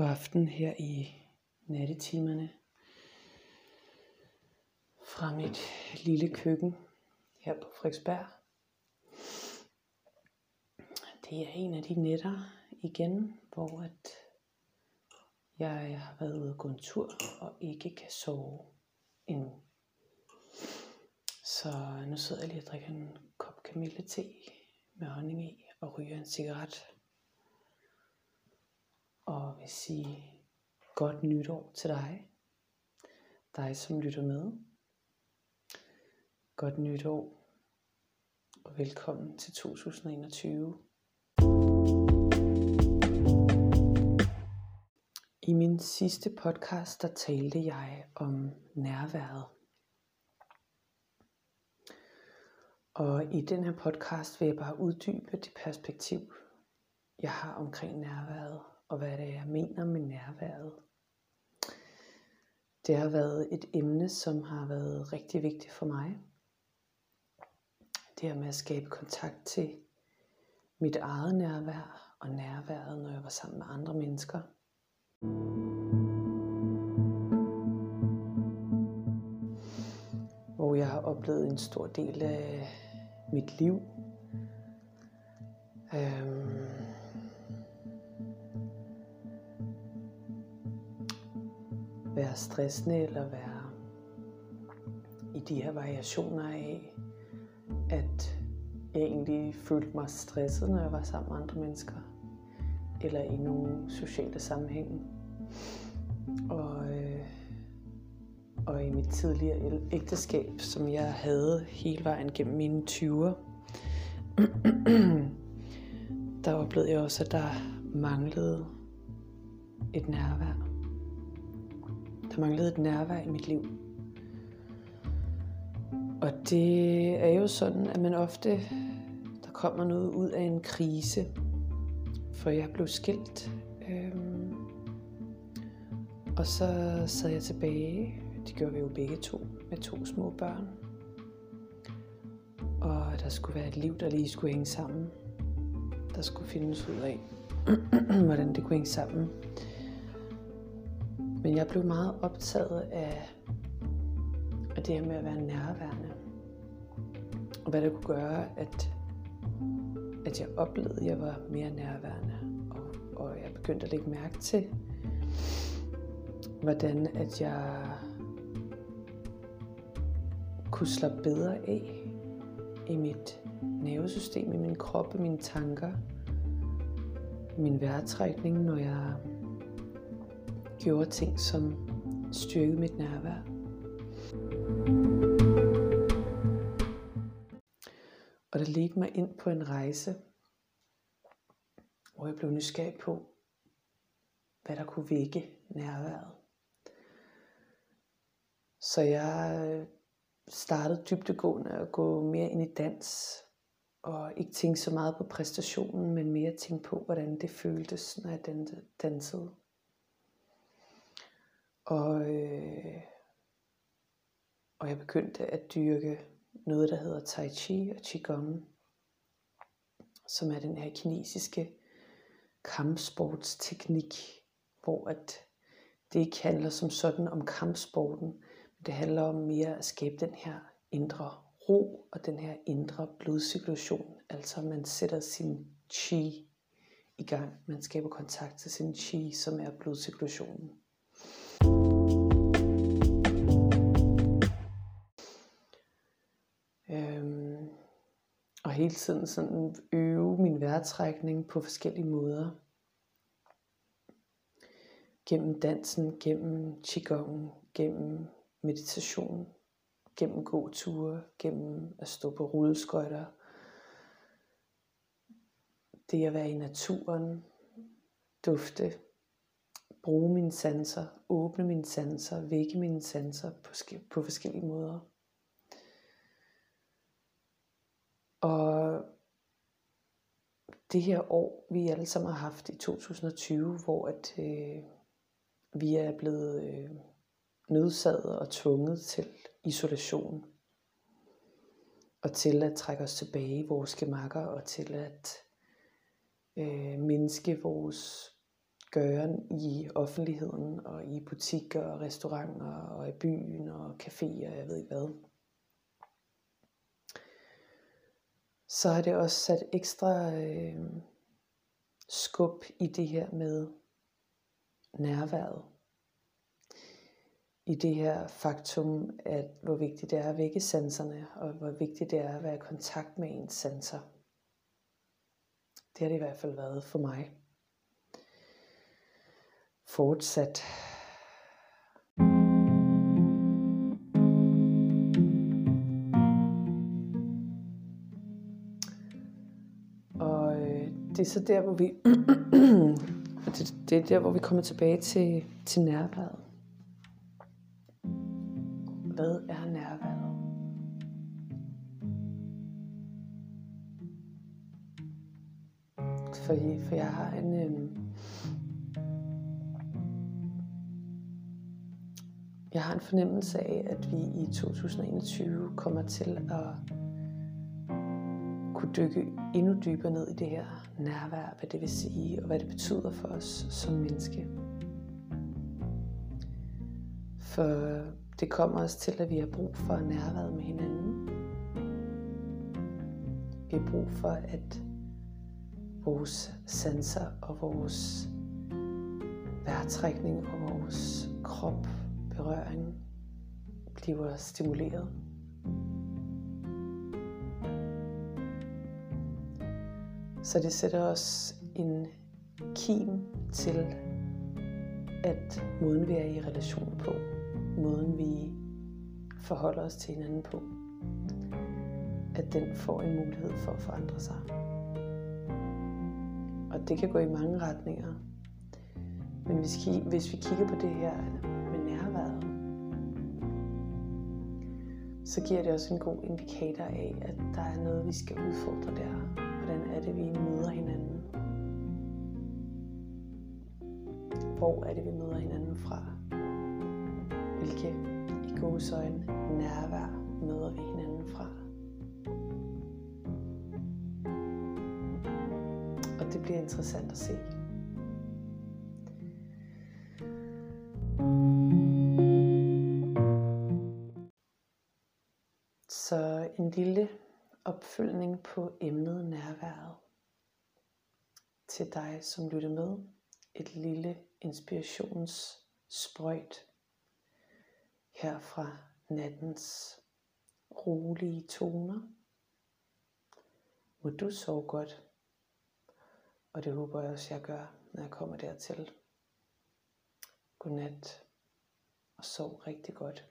God aften her i nattetimerne fra mit lille køkken her på Frederiksberg. Det er en af de nætter igen, hvor at jeg har været ude og gå en tur og ikke kan sove endnu. Så nu sidder jeg lige og drikker en kop kamillete med honning i og ryger en cigaret. Og vil sige godt nytår til dig. Dig som lytter med. Godt nytår og velkommen til 2021. I min sidste podcast, der talte jeg om nærværet. Og i den her podcast vil jeg bare uddybe det perspektiv, jeg har omkring nærværet, og hvad det er, jeg mener med nærværet. Det har været et emne, som har været rigtig vigtigt for mig. Det her med at skabe kontakt til mit eget nærvær og nærværet, når jeg var sammen med andre mennesker. Hvor jeg har oplevet en stor del af mit liv. Øhm, være stressende eller være i de her variationer af, at jeg egentlig følte mig stresset, når jeg var sammen med andre mennesker, eller i nogle sociale sammenhænge. Og, øh, og i mit tidligere ægteskab, som jeg havde hele vejen gennem mine 20'er, der oplevede jeg også, at der manglede et nærvær. Manglede et nærvær i mit liv. Og det er jo sådan, at man ofte, der kommer noget ud af en krise. For jeg blev skilt. Øhm, og så sad jeg tilbage. Det gjorde vi jo begge to med to små børn. Og der skulle være et liv, der lige skulle hænge sammen. Der skulle findes ud af, hvordan det kunne hænge sammen. Men jeg blev meget optaget af, af det her med at være nærværende. Og hvad det kunne gøre, at, at jeg oplevede, at jeg var mere nærværende. Og, og jeg begyndte at lægge mærke til, hvordan at jeg kunne slappe bedre af i mit nervesystem, i min krop, i mine tanker, min vejrtrækning, når jeg gjorde ting, som styrkede mit nærvær. Og det ledte mig ind på en rejse, hvor jeg blev nysgerrig på, hvad der kunne vække nærværet. Så jeg øh, startede dybtegående at gå mere ind i dans, og ikke tænke så meget på præstationen, men mere tænke på, hvordan det føltes, når jeg dansede. Og, øh, og jeg begyndte at dyrke noget, der hedder Tai Chi og Qigong, som er den her kinesiske kampsportsteknik, hvor at det ikke handler som sådan om kampsporten, men det handler om mere at skabe den her indre ro og den her indre blodcirkulation. Altså man sætter sin chi i gang. Man skaber kontakt til sin chi, som er blodcirkulationen. Hele tiden sådan øve min vejrtrækning på forskellige måder. Gennem dansen, gennem qigong, gennem meditation, gennem gåture, gennem at stå på rulleskøjter. Det at være i naturen, dufte, bruge mine sanser, åbne mine sanser, vække mine sanser på, på forskellige måder. Og det her år, vi alle sammen har haft i 2020, hvor at, øh, vi er blevet øh, nødsaget og tvunget til isolation. Og til at trække os tilbage i vores gemakker og til at øh, mindske vores gøren i offentligheden og i butikker og restauranter og i byen og caféer og jeg ved ikke hvad. Så har det også sat ekstra øh, skub i det her med nærværet. I det her faktum, at hvor vigtigt det er at vække sanserne, og hvor vigtigt det er at være i kontakt med ens sanser. Det har det i hvert fald været for mig. Fortsat. Det er så der, hvor vi det, det er der, hvor vi kommer tilbage til, til nærværet. Hvad er nærværet? Fordi, for jeg har en... Øh, jeg har en fornemmelse af, at vi i 2021 kommer til at kunne dykke endnu dybere ned i det her nærvær, hvad det vil sige, og hvad det betyder for os som menneske. For det kommer os til, at vi har brug for nærværet med hinanden. Vi har brug for, at vores sanser og vores vejrtrækning og vores krop berøring bliver stimuleret. Så det sætter os en kim til, at måden vi er i relation på, måden vi forholder os til hinanden på, at den får en mulighed for at forandre sig. Og det kan gå i mange retninger. Men hvis, hvis vi kigger på det her med nærværet, så giver det også en god indikator af, at der er noget, vi skal udfordre der. Hvordan er det, vi møder hinanden? Hvor er det, vi møder hinanden fra? Hvilke i gåsøjne nærvær møder vi hinanden fra? Og det bliver interessant at se. Så en lille opfølgning på emnet nærværet. Til dig, som lytter med, et lille inspirationssprøjt her fra nattens rolige toner. Må du sove godt, og det håber jeg også, jeg gør, når jeg kommer dertil. Godnat, og sov rigtig godt.